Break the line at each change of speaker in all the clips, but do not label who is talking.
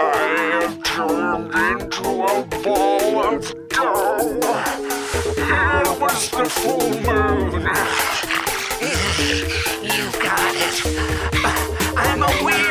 I turned into a ball of dough. It was the full moon.
You got it. I'm a weirdo.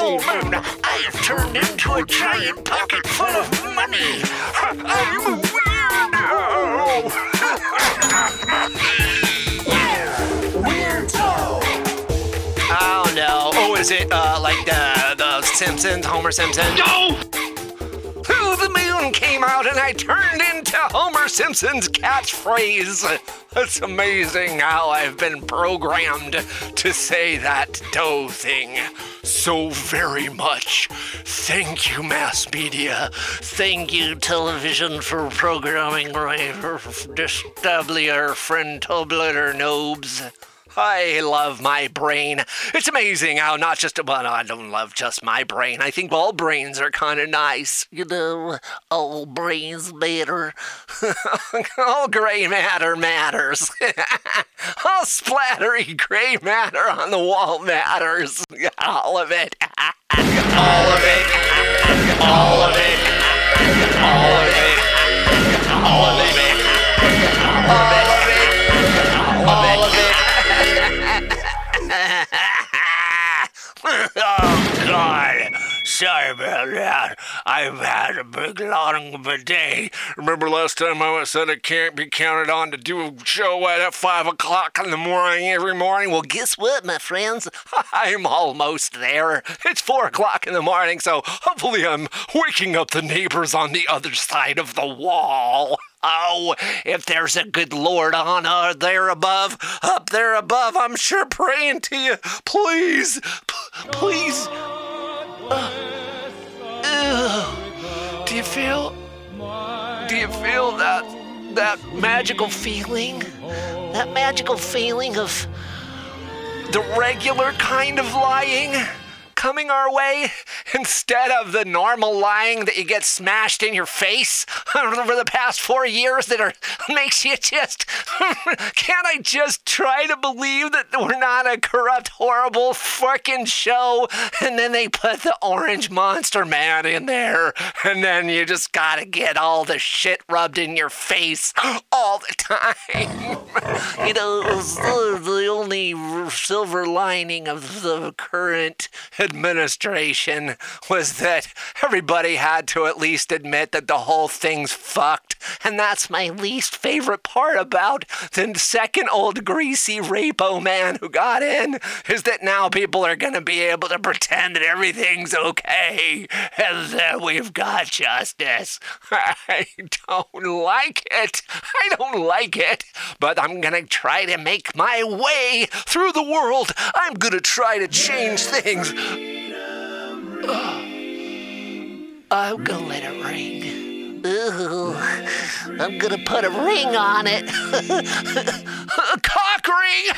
Full moon. I've turned into a giant pocket full of money.
I'm a weirdo.
Weirdo!
Oh no. Oh, is it uh, like the, the Simpsons, Homer Simpson?
Oh, moon came out and I turned into Homer Simpson's catchphrase.
It's amazing how I've been programmed to say that dough thing so very much. Thank you, mass media. Thank you, television, for programming my distabler friend Tobler Nobes. I love my brain. It's amazing how not just, well, I don't love just my brain. I think all brains are kind of nice. You know, all brains matter. all gray matter matters. all splattery gray matter on the wall matters. All of it. all of it. All of it. All of it. All of it. All of it. All of it. Oh God! Sorry about that. I've had a big long of a day. Remember last time I said I can't be counted on to do a show at five o'clock in the morning every morning? Well, guess what, my friends? I'm almost there. It's four o'clock in the morning, so hopefully I'm waking up the neighbors on the other side of the wall. Oh, if there's a good Lord on uh, there above, up there above, I'm sure praying to you. Please, p- please. Uh, do you feel? Do you feel that that magical feeling? That magical feeling of the regular kind of lying coming our way instead of the normal lying that you get smashed in your face over the past four years that are makes you just can't I just try to believe that we're not a corrupt, horrible fucking show? And then they put the orange monster man in there, and then you just gotta get all the shit rubbed in your face all the time. you know, the only silver lining of the current administration was that everybody had to at least admit that the whole thing's fucked. And that's my least favorite part about the second old greasy rapo man who got in is that now people are going to be able to pretend that everything's okay and that we've got justice. I don't like it. I don't like it. But I'm going to try to make my way through the world. I'm going to try to change things. I'm gonna let it ring. Ooh, I'm gonna put a ring on it. a cock ring!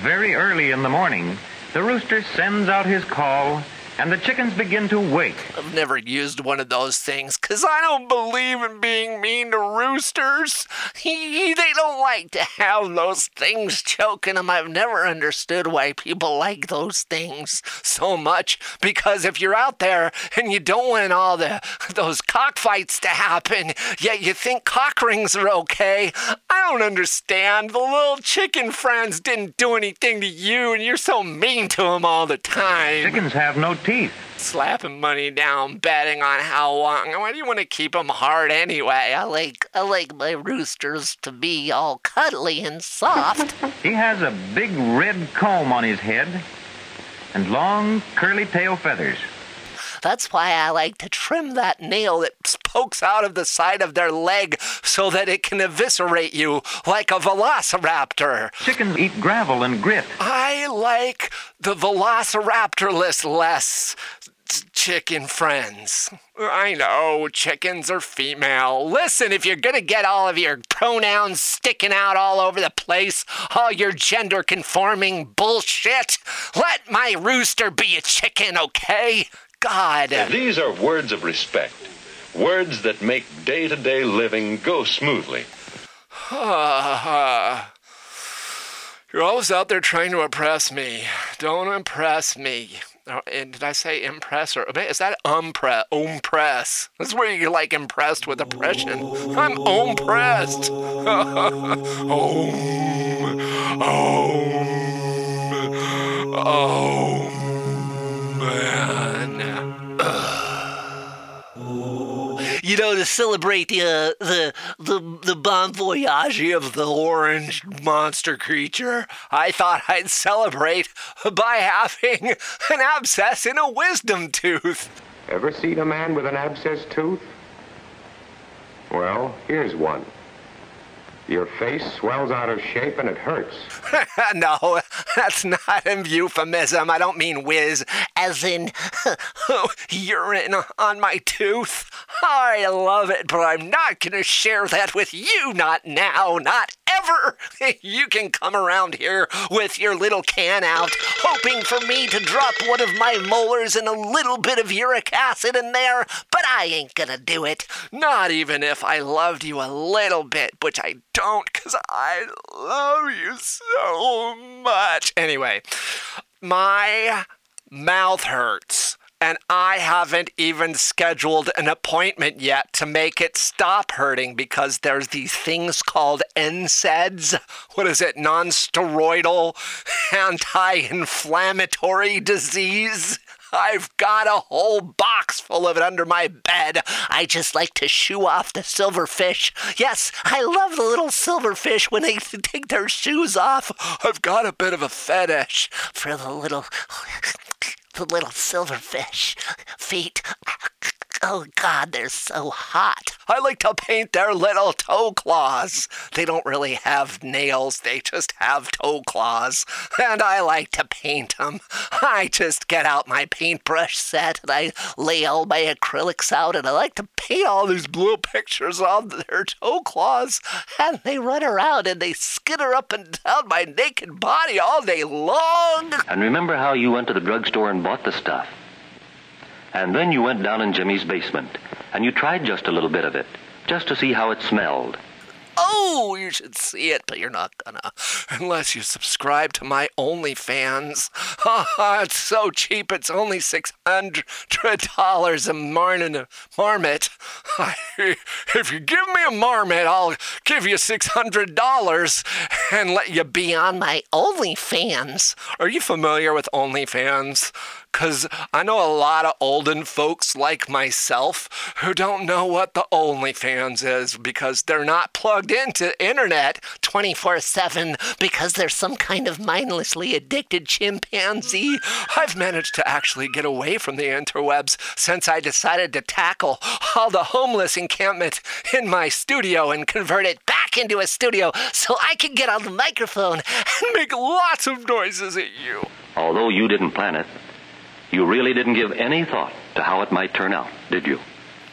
Very early in the morning, the rooster sends out his call, and the chickens begin to wake.
I've never used one of those things because I don't believe in being mean to roosters. they don't like to have those things choking them. I've never understood why people like those things so much because if you're out there and you don't want all the those cockfights to happen, yet you think cock rings are okay, I don't understand. The little chicken friends didn't do anything to you and you're so mean to them all the time
Chickens have no teeth.
Slapping money down, betting on how long. Why do you want to keep them hard anyway? I like I like my roosters to be all cuddly and soft.
He has a big red comb on his head and long curly tail feathers.
That's why I like to trim that nail that pokes out of the side of their leg so that it can eviscerate you like a velociraptor.
Chickens eat gravel and grit.
I like the velociraptorless less chicken friends. I know chickens are female. Listen, if you're gonna get all of your pronouns sticking out all over the place, all your gender conforming bullshit, let my rooster be a chicken, okay? God.
These are words of respect, words that make day to day living go smoothly.
You're always out there trying to impress me. Don't impress me. Oh, and did I say impress or is that umpress? Umpress. That's where you're like impressed with oppression. I'm umpressed. Om. Om. Om.
You know, to celebrate the uh, the the the bon voyage
of the orange monster creature, I thought I'd celebrate by having an abscess in a wisdom tooth.
Ever seen a man with an abscess tooth? Well, here's one. Your face swells out of shape and it hurts.
no, that's not a euphemism. I don't mean whiz, as in urine on my tooth. I love it, but I'm not going to share that with you. Not now, not ever. You can come around here with your little can out, hoping for me to drop one of my molars and a little bit of uric acid in there, but I ain't gonna do it. Not even if I loved you a little bit, which I don't, because I love you so much. Anyway, my mouth hurts and I haven't even scheduled an appointment yet to make it stop hurting because there's these things called NSAIDs. What is it? Non steroidal anti inflammatory disease. I've got a whole box full of it under my bed. I just like to shoo off the silverfish. Yes, I love the little silverfish when they take their shoes off. I've got a bit of a fetish for the little the little silverfish feet. Oh God, they're so hot. I like to paint their little toe claws. They don't really have nails, they just have toe claws. And I like to paint them. I just get out my paintbrush set and I lay all my acrylics out and I like to paint all these blue pictures on their toe claws. And they run around and they skitter up and down my naked body all day long.
And remember how you went to the drugstore and bought the stuff? And then you went down in Jimmy's basement and you tried just a little bit of it, just to see how it smelled.
Oh, you should see it, but you're not gonna unless you subscribe to my OnlyFans. it's so cheap; it's only six hundred dollars a marmot. Marmot. if you give me a marmot, I'll give you six hundred dollars and let you be on my OnlyFans. Are you familiar with OnlyFans? Because I know a lot of olden folks like myself who don't know what the OnlyFans is because they're not plugged into internet 24 7 because they're some kind of mindlessly addicted chimpanzee. I've managed to actually get away from the interwebs since I decided to tackle all the homeless encampment in my studio and convert it back into a studio so I can get on the microphone and make lots of noises at you.
Although you didn't plan it, you really didn't give any thought to how it might turn out, did you?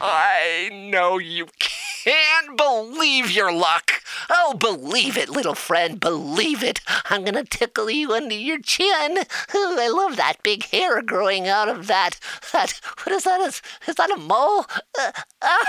I know you can't believe your luck. Oh, believe it, little friend, believe it. I'm gonna tickle you under your chin. Ooh, I love that big hair growing out of that. That what is that? Is, is that a mole? Uh,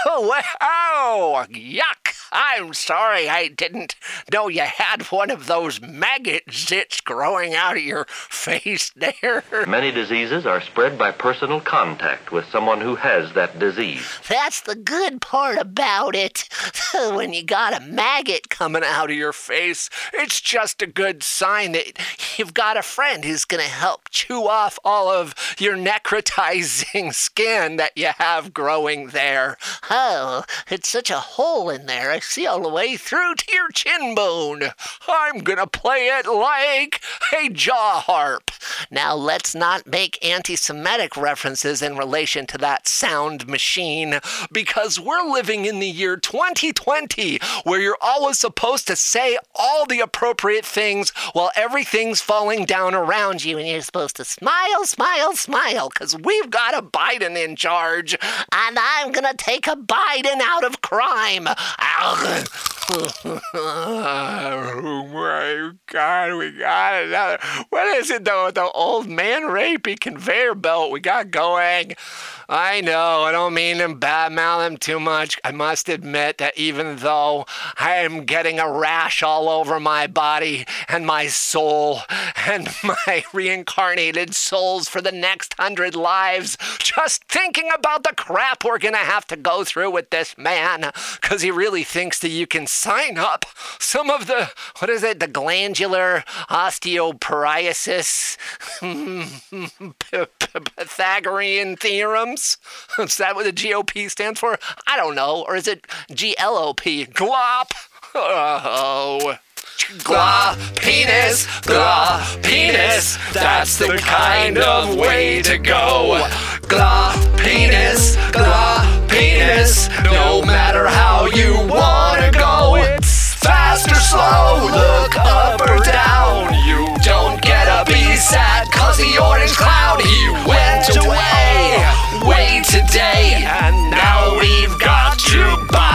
oh, wow! Yuck! I'm sorry, I didn't know you had one of those maggot zits growing out of your face there.
Many diseases are spread by personal contact with someone who has that disease.
That's the good part about it. when you got a maggot coming out of your face, it's just a good sign that you've got a friend who's going to help chew off all of your necrotizing skin that you have growing there. Oh, it's such a hole in there. I see all the way through to your chin bone. I'm going to play it like a jaw harp. Now, let's not make anti Semitic references in relation to that sound machine because we're living in the year 2020 where you're always supposed to say all the appropriate things while everything's falling down around you and you're supposed to smile, smile, smile because we've got a Biden in charge and I'm going to take a Biden out of crime. oh my God, we got another. What is it though? The old man rapey conveyor belt we got going. I know, I don't mean to badmouth him too much. I must admit that even though I am getting a rash all over my body and my soul and my reincarnated souls for the next hundred lives, just thinking about the crap we're gonna have to go through with this man, because he really thinks that you can sign up some of the, what is it, the glandular osteoporosis, Pythagorean theorems. Is that what the GOP stands for? I don't know. Or is it GLOP? GLOP? Oh. Glah, penis, glah, penis. That's the kind of way to go. Glah, penis, glah, penis. No matter how you wanna go, fast or slow. Look up or down. You don't get a be sad cause the orange cloud he went away. Way today, and now we've got Joe Biden.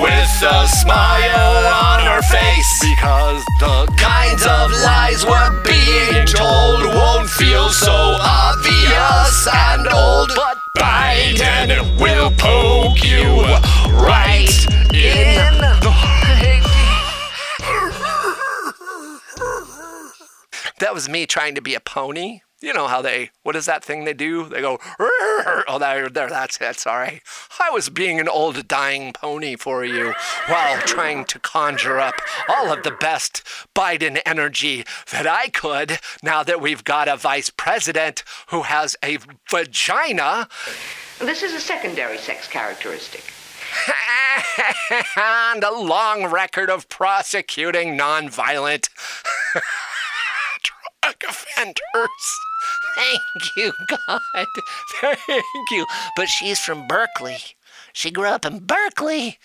With a smile on her face because the kinds of lies we're being told won't feel so obvious and old but Biden will poke you right in the That was me trying to be a pony. You know how they, what is that thing they do? They go, oh, there, there, that's it, sorry. I was being an old dying pony for you while trying to conjure up all of the best Biden energy that I could now that we've got a vice president who has a vagina.
This is a secondary sex characteristic.
and a long record of prosecuting nonviolent drug offenders. Thank you, God. Thank you. But she's from Berkeley. She grew up in Berkeley.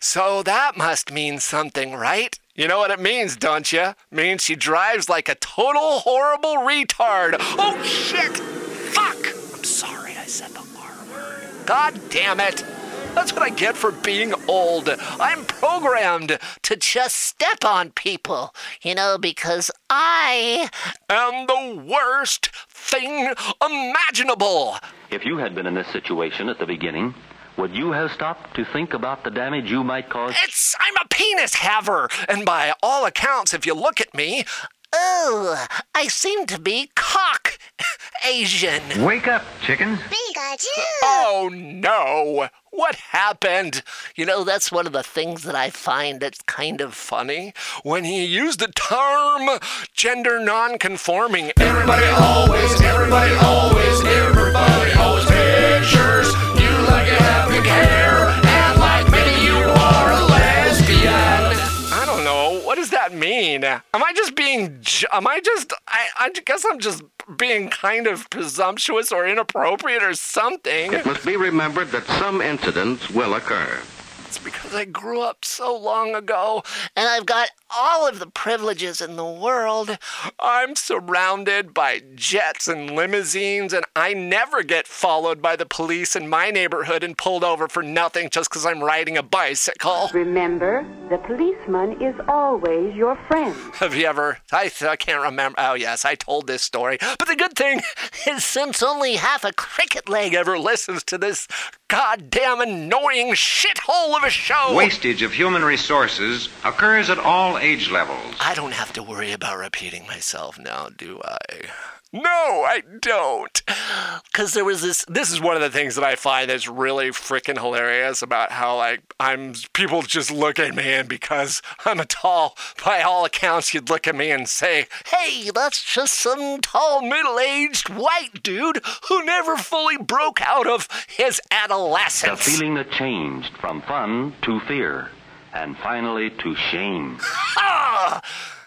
So that must mean something, right? You know what it means, don't you? Means she drives like a total horrible retard. Oh shit! Fuck! I'm sorry I said the R word. God damn it! That's what I get for being old. I'm programmed to just step on people, you know, because I am the worst thing imaginable.
If you had been in this situation at the beginning, would you have stopped to think about the damage you might cause?
It's I'm a penis haver, and by all accounts, if you look at me, oh, I seem to be cock Asian.
Wake up,
Oh no! What happened? You know, that's one of the things that I find that's kind of funny. When he used the term gender non-conforming,
Everybody always, everybody always, everybody always
mean? Am I just being? Am I just? I, I guess I'm just being kind of presumptuous or inappropriate or something.
It must be remembered that some incidents will occur.
Because I grew up so long ago and I've got all of the privileges in the world. I'm surrounded by jets and limousines, and I never get followed by the police in my neighborhood and pulled over for nothing just because I'm riding a bicycle.
Remember, the policeman is always your friend.
Have you ever? I, I can't remember. Oh, yes, I told this story. But the good thing is, since only half a cricket leg ever listens to this goddamn annoying shithole of a show.
Wastage of human resources occurs at all age levels.
I don't have to worry about repeating myself now, do I? No, I don't. Cause there was this this is one of the things that I find that's really freaking hilarious about how like I'm people just look at me and because I'm a tall, by all accounts you'd look at me and say, Hey, that's just some tall middle-aged white dude who never fully broke out of his adolescence."
The feeling that changed from fun to fear, and finally to shame.
Ah!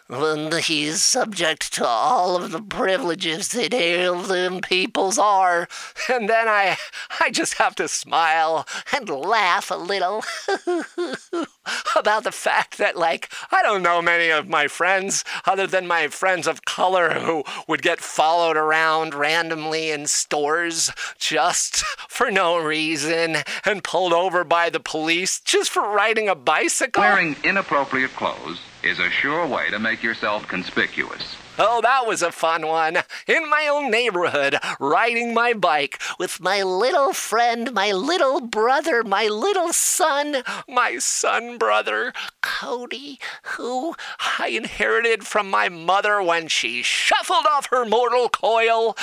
When he's subject to all of the privileges that alien peoples are. And then I I just have to smile and laugh a little about the fact that like I don't know many of my friends other than my friends of color who would get followed around randomly in stores just for no reason and pulled over by the police just for riding a bicycle.
Wearing inappropriate clothes is a sure way to make yourself conspicuous.
Oh, that was a fun one. In my own neighborhood, riding my bike with my little friend, my little brother, my little son, my son brother, Cody, who I inherited from my mother when she shuffled off her mortal coil.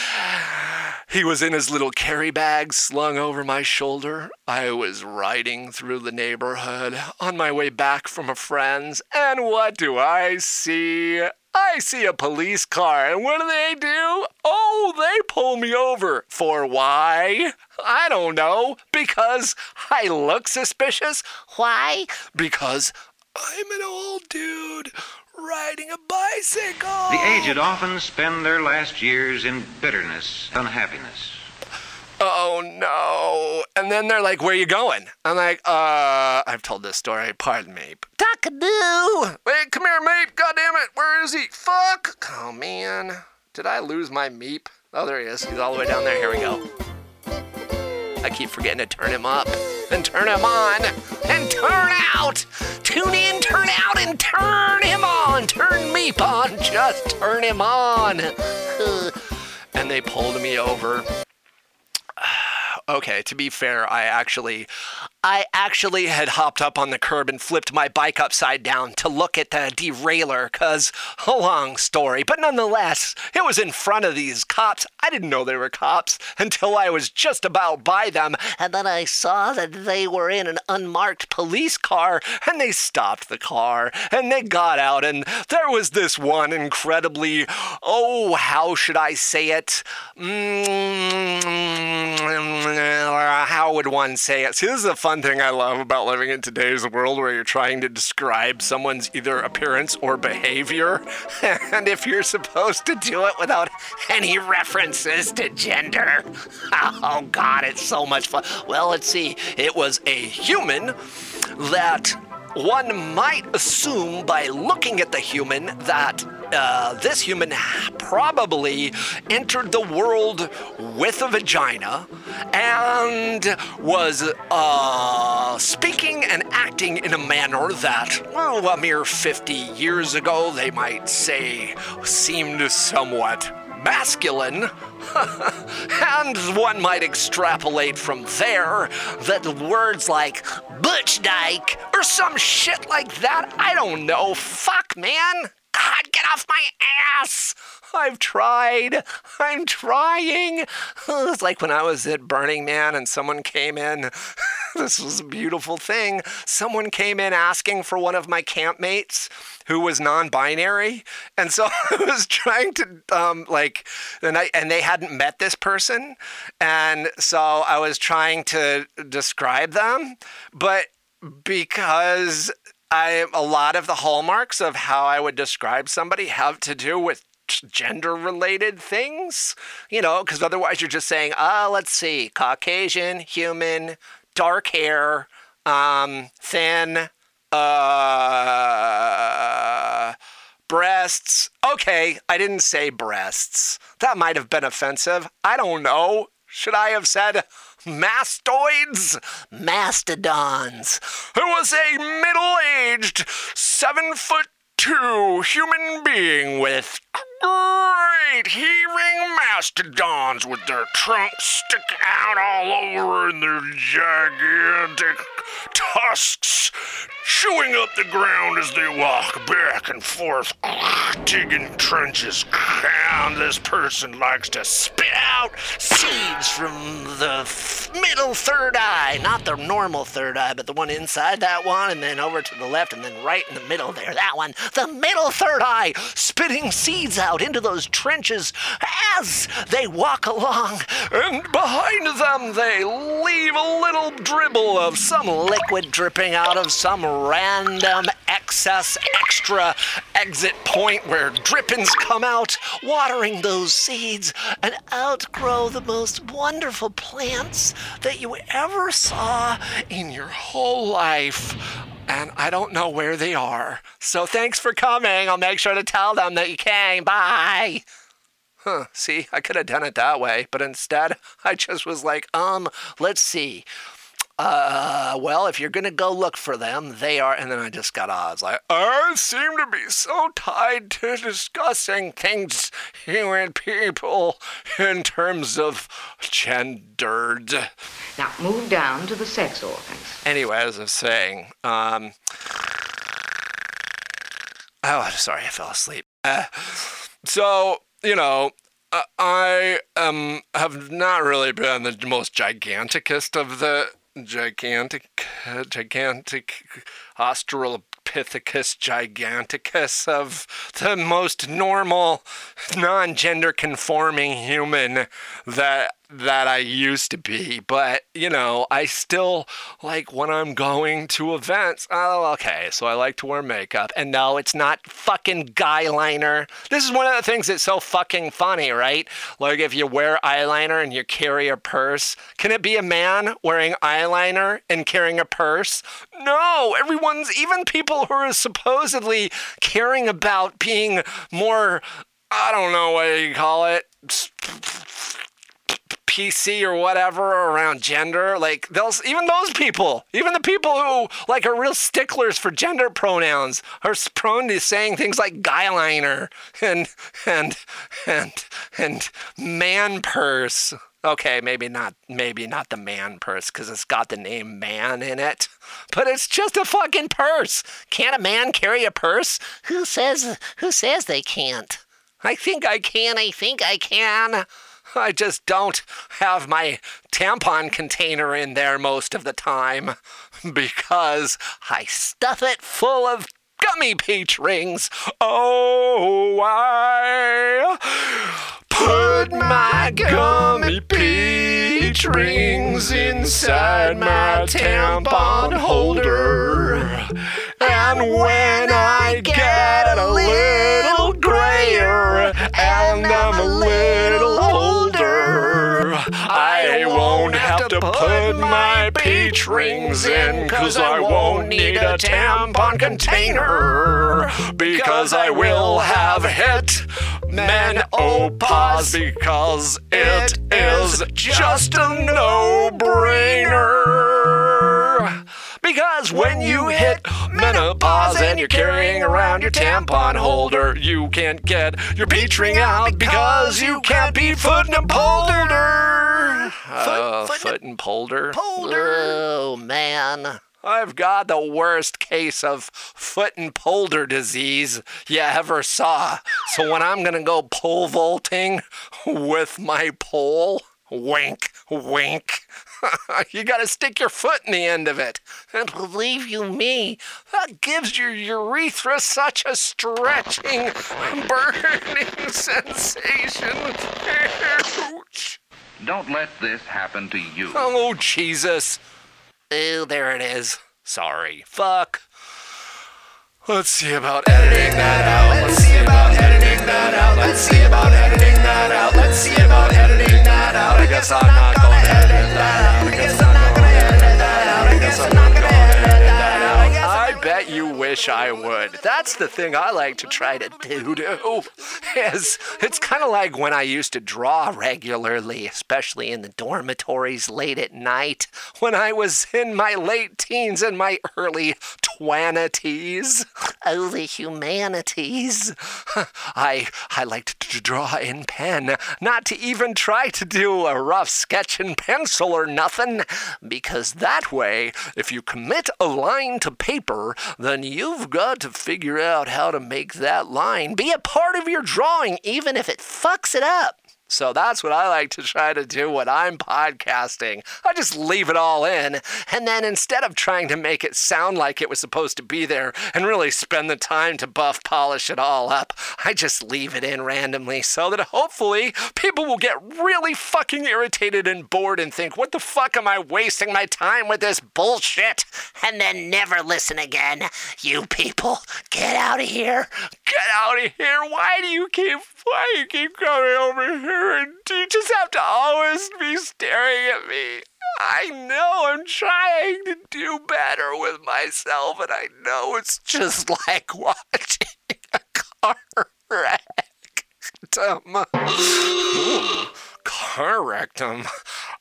He was in his little carry bag slung over my shoulder. I was riding through the neighborhood on my way back from a friend's, and what do I see? I see a police car, and what do they do? Oh, they pull me over. For why? I don't know. Because I look suspicious? Why? Because I'm an old dude riding a bicycle.
The aged often spend their last years in bitterness, and unhappiness.
Oh no. And then they're like, Where you going? I'm like, uh, I've told this story, pardon me. Duckadoo! Wait, come here, Meep. God damn it. Where is he? Fuck! Oh man. Did I lose my Meep? Oh, there he is. He's all the way down there. Here we go. I keep forgetting to turn him up and turn him on and turn out. Tune in, turn out, and turn him on. Turn Meep on. Just turn him on. and they pulled me over okay, to be fair, I actually I actually had hopped up on the curb and flipped my bike upside down to look at the derailleur cuz a long story, but nonetheless, it was in front of these cops. I didn't know they were cops until I was just about by them, and then I saw that they were in an unmarked police car and they stopped the car and they got out and there was this one incredibly oh, how should I say it? Mm, how would one say it? See, this is a fun thing I love about living in today's world where you're trying to describe someone's either appearance or behavior. and if you're supposed to do it without any references to gender, oh god, it's so much fun. Well, let's see. It was a human that one might assume by looking at the human that uh, this human probably entered the world with a vagina and was uh, speaking and acting in a manner that, well, a mere 50 years ago, they might say seemed somewhat masculine. and one might extrapolate from there that words like butch dyke or some shit like that, I don't know. Fuck, man. God, get off my ass! I've tried. I'm trying. It's like when I was at Burning Man and someone came in. this was a beautiful thing. Someone came in asking for one of my campmates who was non-binary, and so I was trying to um, like, and I and they hadn't met this person, and so I was trying to describe them, but because I a lot of the hallmarks of how I would describe somebody have to do with gender related things, you know, because otherwise you're just saying, ah, let's see, Caucasian, human, dark hair, um, thin, uh, breasts. Okay, I didn't say breasts. That might have been offensive. I don't know. Should I have said mastoids? Mastodons. Who was a middle aged, seven foot
two human being with great heaving mastodons with their trunks sticking out all over and their gigantic tusks chewing up the ground as they walk back and forth, digging trenches. And this person likes to spit out
seeds from the middle third eye, not the normal third eye, but the one inside that one, and then over to the left, and then right in the middle there, that one, the middle third eye, spitting seeds out into those trenches as they walk along, and behind them they leave a little dribble of some liquid dripping out of some random excess extra exit point where drippings come out, watering those seeds and outgrow the most wonderful plants that you ever saw in your whole life. And I don't know where they are. So thanks for coming. I'll make sure to tell them that you came. Bye. Huh, see, I could have done it that way, but instead I just was like, um, let's see. Uh, well, if you're gonna go look for them, they are. And then I just got odds. Like, I seem to be so tied to discussing things human people in terms of gendered.
Now move down to the sex organs.
Anyway, as I was saying, um, oh, sorry, I fell asleep. Uh, so you know, uh, I um have not really been the most giganticist of the gigantic, gigantic Australopithecus giganticus of the most normal, non-gender conforming human that that I used to be, but you know, I still like when I'm going to events. Oh, okay, so I like to wear makeup, and no, it's not fucking guy liner. This is one of the things that's so fucking funny, right? Like if you wear eyeliner and you carry a purse, can it be a man wearing eyeliner and carrying a purse? No, everyone's, even people who are supposedly caring about being more, I don't know what you call it PC or whatever around gender. Like they'll even those people, even the people who like are real sticklers for gender pronouns, are prone to saying things like guyliner and and and and man purse. Okay, maybe not maybe not the man purse because it's got the name man in it. But it's just a fucking purse. Can't a man carry a purse? Who says who says they can't? I think I can. I think I can. I just don't have my tampon container in there most of the time because I stuff it full of gummy peach rings. Oh, I put my gummy peach rings inside my tampon holder. And when I get a little grayer and I'm a little older, I won't have to put my peach rings in because I won't need a tampon container because I will have hit menopause because it is just a no-brainer. Because when you hit menopause and you're carrying around your tampon holder, you can't get your peach ring out because you can't be foot and polder. Oh, foot and polder. Oh, man. I've got the worst case of foot and polder disease you ever saw. So when I'm gonna go pole vaulting with my pole, wink, wink, you gotta stick your foot in the end of it. And believe you me, that gives your urethra such a stretching, burning sensation. Ouch.
Don't let this happen to you.
Oh, Jesus. Oh, there it is. Sorry. Fuck. Let's see about editing that out. Let's see about editing that out. Let's see about editing that out. Let's see about editing that out. I guess I'm not to edit that out. I guess I'm wish I would. That's the thing I like to try to do. do is it's kind of like when I used to draw regularly, especially in the dormitories late at night when I was in my late teens and my early twanities. Oh, the humanities. I I liked to draw in pen, not to even try to do a rough sketch in pencil or nothing, because that way, if you commit a line to paper, then you've got to figure out how to make that line be a part of your drawing, even if it fucks it up. So that's what I like to try to do when I'm podcasting. I just leave it all in, and then instead of trying to make it sound like it was supposed to be there and really spend the time to buff polish it all up, I just leave it in randomly so that hopefully people will get really fucking irritated and bored and think, what the fuck am I wasting my time with this bullshit? And then never listen again. You people, get out of here. Get out of here. Why do you keep why do you keep coming over here and you just have to always be staring at me? I know I'm trying to do better with myself, and I know it's just like watching a car wreck. Ooh, car rectum.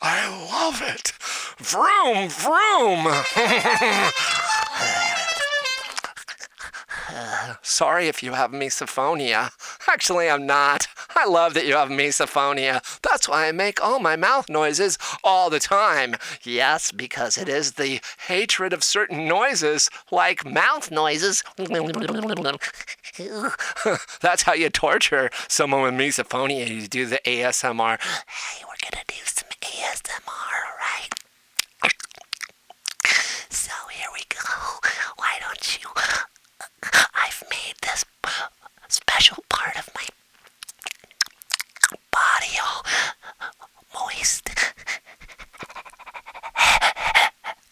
I love it. Vroom, vroom. sorry if you have misophonia. Actually, I'm not. I love that you have misophonia. That's why I make all my mouth noises all the time. Yes, because it is the hatred of certain noises, like mouth noises. That's how you torture someone with misophonia. You do the ASMR. Hey, we're gonna do some ASMR, alright? So here we go. Why don't you? I've made this special part of my body all moist.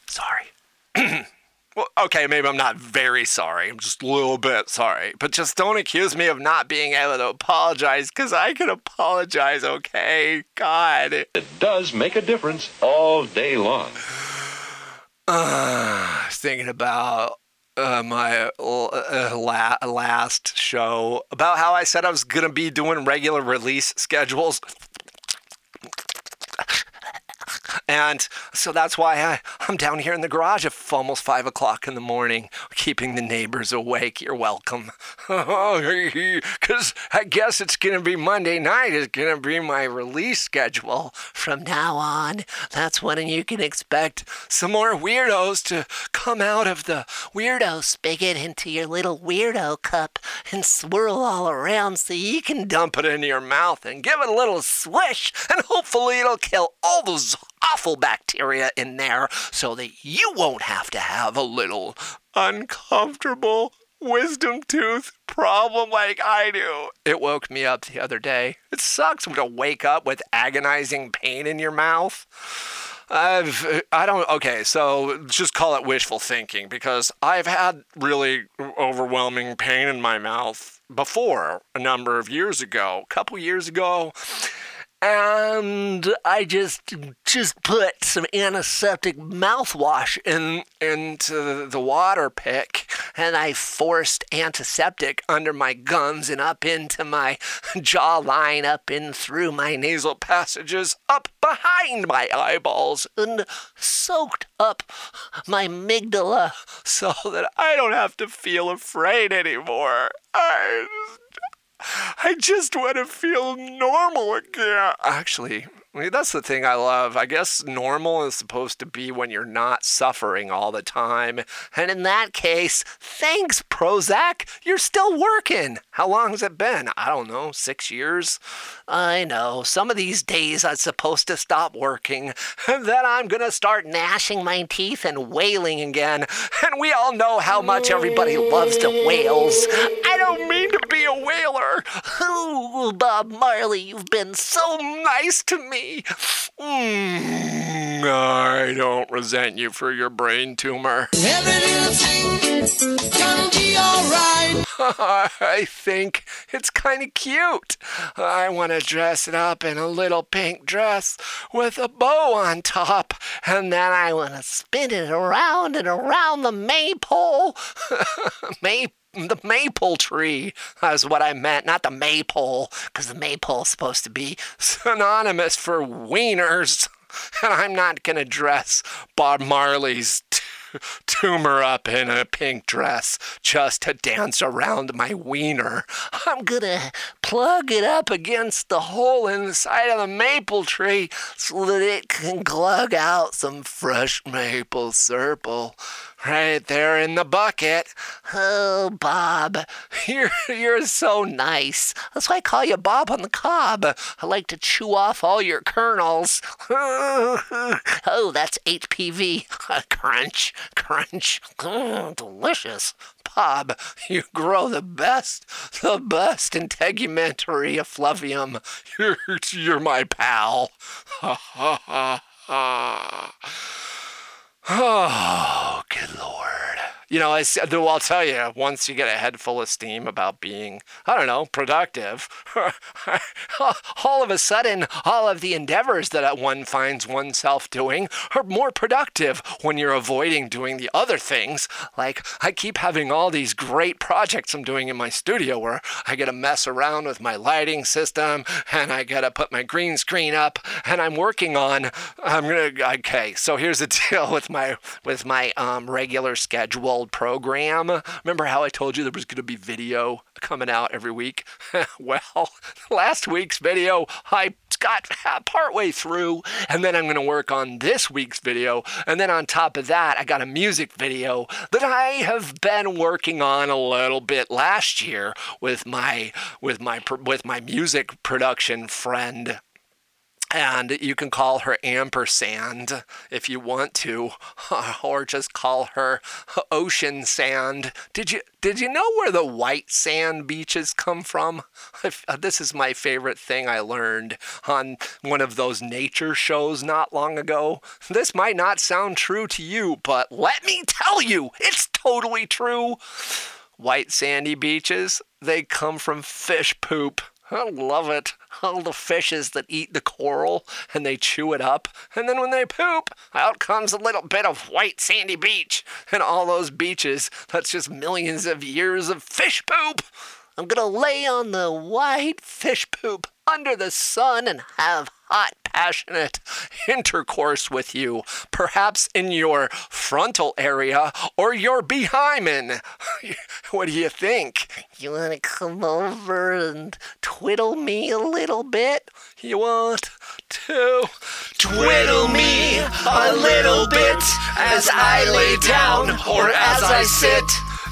sorry. well, okay, maybe I'm not very sorry. I'm just a little bit sorry. But just don't accuse me of not being able to apologize, because I can apologize, okay? God.
It does make a difference all day long.
Uh, I was thinking about uh, my uh, la- last show about how I said I was going to be doing regular release schedules. And so that's why I, I'm down here in the garage at almost five o'clock in the morning, keeping the neighbors awake. You're welcome. Because I guess it's going to be Monday night, is going to be my release schedule from now on. That's when you can expect some more weirdos to come out of the weirdo spigot into your little weirdo cup and swirl all around so you can dump it into your mouth and give it a little swish, and hopefully it'll kill all those awful bacteria in there so that you won't have to have a little uncomfortable wisdom tooth problem like I do. It woke me up the other day. It sucks to wake up with agonizing pain in your mouth. I've I don't okay, so just call it wishful thinking because I've had really overwhelming pain in my mouth before a number of years ago, a couple years ago and I just just put some antiseptic mouthwash in into the water pick, and I forced antiseptic under my gums and up into my jawline, up in through my nasal passages, up behind my eyeballs, and soaked up my amygdala so that I don't have to feel afraid anymore. I I just want to feel normal again. Actually, I mean, that's the thing I love. I guess normal is supposed to be when you're not suffering all the time. And in that case, thanks, Prozac. You're still working. How long has it been? I don't know, six years? I know. Some of these days I'm supposed to stop working. And then I'm going to start gnashing my teeth and wailing again. And we all know how much everybody loves the whales. I don't mean to be a whaler. Ooh, Bob Marley, you've been so nice to me. Mm, I don't resent you for your brain tumor.
Every little thing Gonna be alright.
I think it's kind of cute. I want to dress it up in a little pink dress with a bow on top, and then I want to spin it around and around the maypole. May the maple tree is what I meant, not the maypole, because the maypole's supposed to be synonymous for wieners. And I'm not going to dress Bob Marley's t- tumor up in a pink dress just to dance around my wiener. I'm going to plug it up against the hole in the side of the maple tree so that it can glug out some fresh maple syrup right there in the bucket. Oh, Bob, you're you're so nice. That's why I call you Bob on the cob. I like to chew off all your kernels. oh, that's HPV. crunch, crunch. Mm, delicious. Bob, you grow the best, the best integumentary effluvium. You're, you're my pal. Ha ha ha ha. Oh, good lord. You know, I, I'll tell you, once you get a head full of steam about being, I don't know, productive, all of a sudden, all of the endeavors that one finds oneself doing are more productive when you're avoiding doing the other things. Like, I keep having all these great projects I'm doing in my studio where I get to mess around with my lighting system and I got to put my green screen up and I'm working on, I'm going to, okay, so here's the deal with my, with my um, regular schedule program. Remember how I told you there was going to be video coming out every week? well, last week's video, I got partway through, and then I'm going to work on this week's video. And then on top of that, I got a music video that I have been working on a little bit last year with my with my with my music production friend and you can call her ampersand if you want to or just call her ocean sand. Did you did you know where the white sand beaches come from? Uh, this is my favorite thing i learned on one of those nature shows not long ago. This might not sound true to you but let me tell you it's totally true. White sandy beaches they come from fish poop I love it. All the fishes that eat the coral and they chew it up. And then when they poop, out comes a little bit of white sandy beach. And all those beaches, that's just millions of years of fish poop. I'm gonna lay on the white fish poop under the sun and have hot, passionate intercourse with you, perhaps in your frontal area or your behind. what do you think? You want to come over and twiddle me a little bit? You want to twiddle me a little bit as I lay down or as I sit?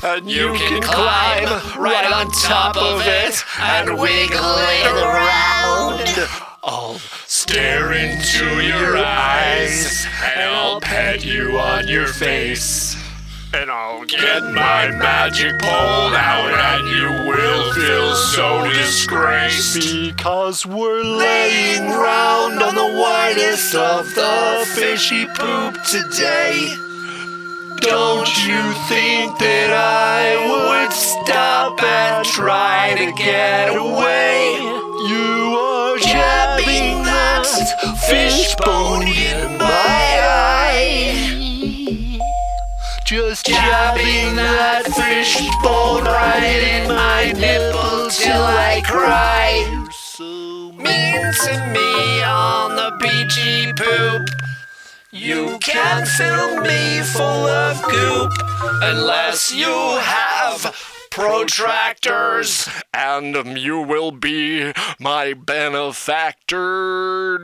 and you, you can, can climb, climb right on top of it and wiggle it around. I'll stare into your eyes and I'll pet you on your face. And I'll get my magic pole out and you will feel so disgraced. Because we're laying round on the whitest of the fishy poop today. Don't you think that I would stop and try to get away? Fish bone in my eye. Just jabbing that fish bone right in my nipple till I cry. You're so mean to me on the beachy poop. You can't fill me full of goop unless you have protractors, and you will be my benefactor.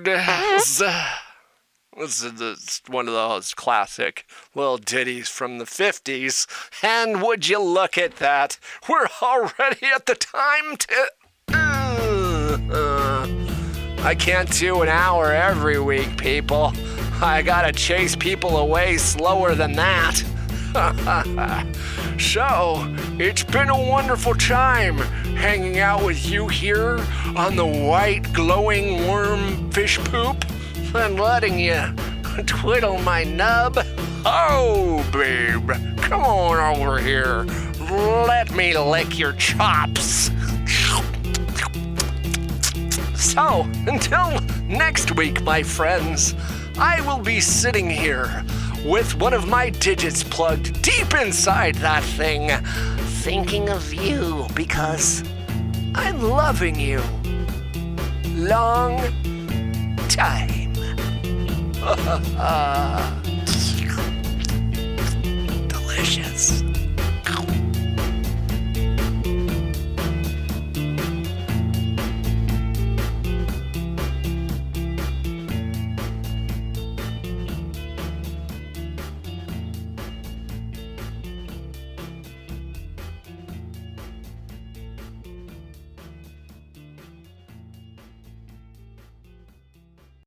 This is one of those classic little ditties from the 50s. And would you look at that? We're already at the time to. Uh, I can't do an hour every week, people. I gotta chase people away slower than that. so, it's been a wonderful time hanging out with you here on the white glowing worm fish poop and letting you twiddle my nub. Oh, babe, come on over here. Let me lick your chops. So, until next week, my friends, I will be sitting here with one of my digits plugged deep inside that thing, thinking of you because I'm loving you. Long time. Delicious.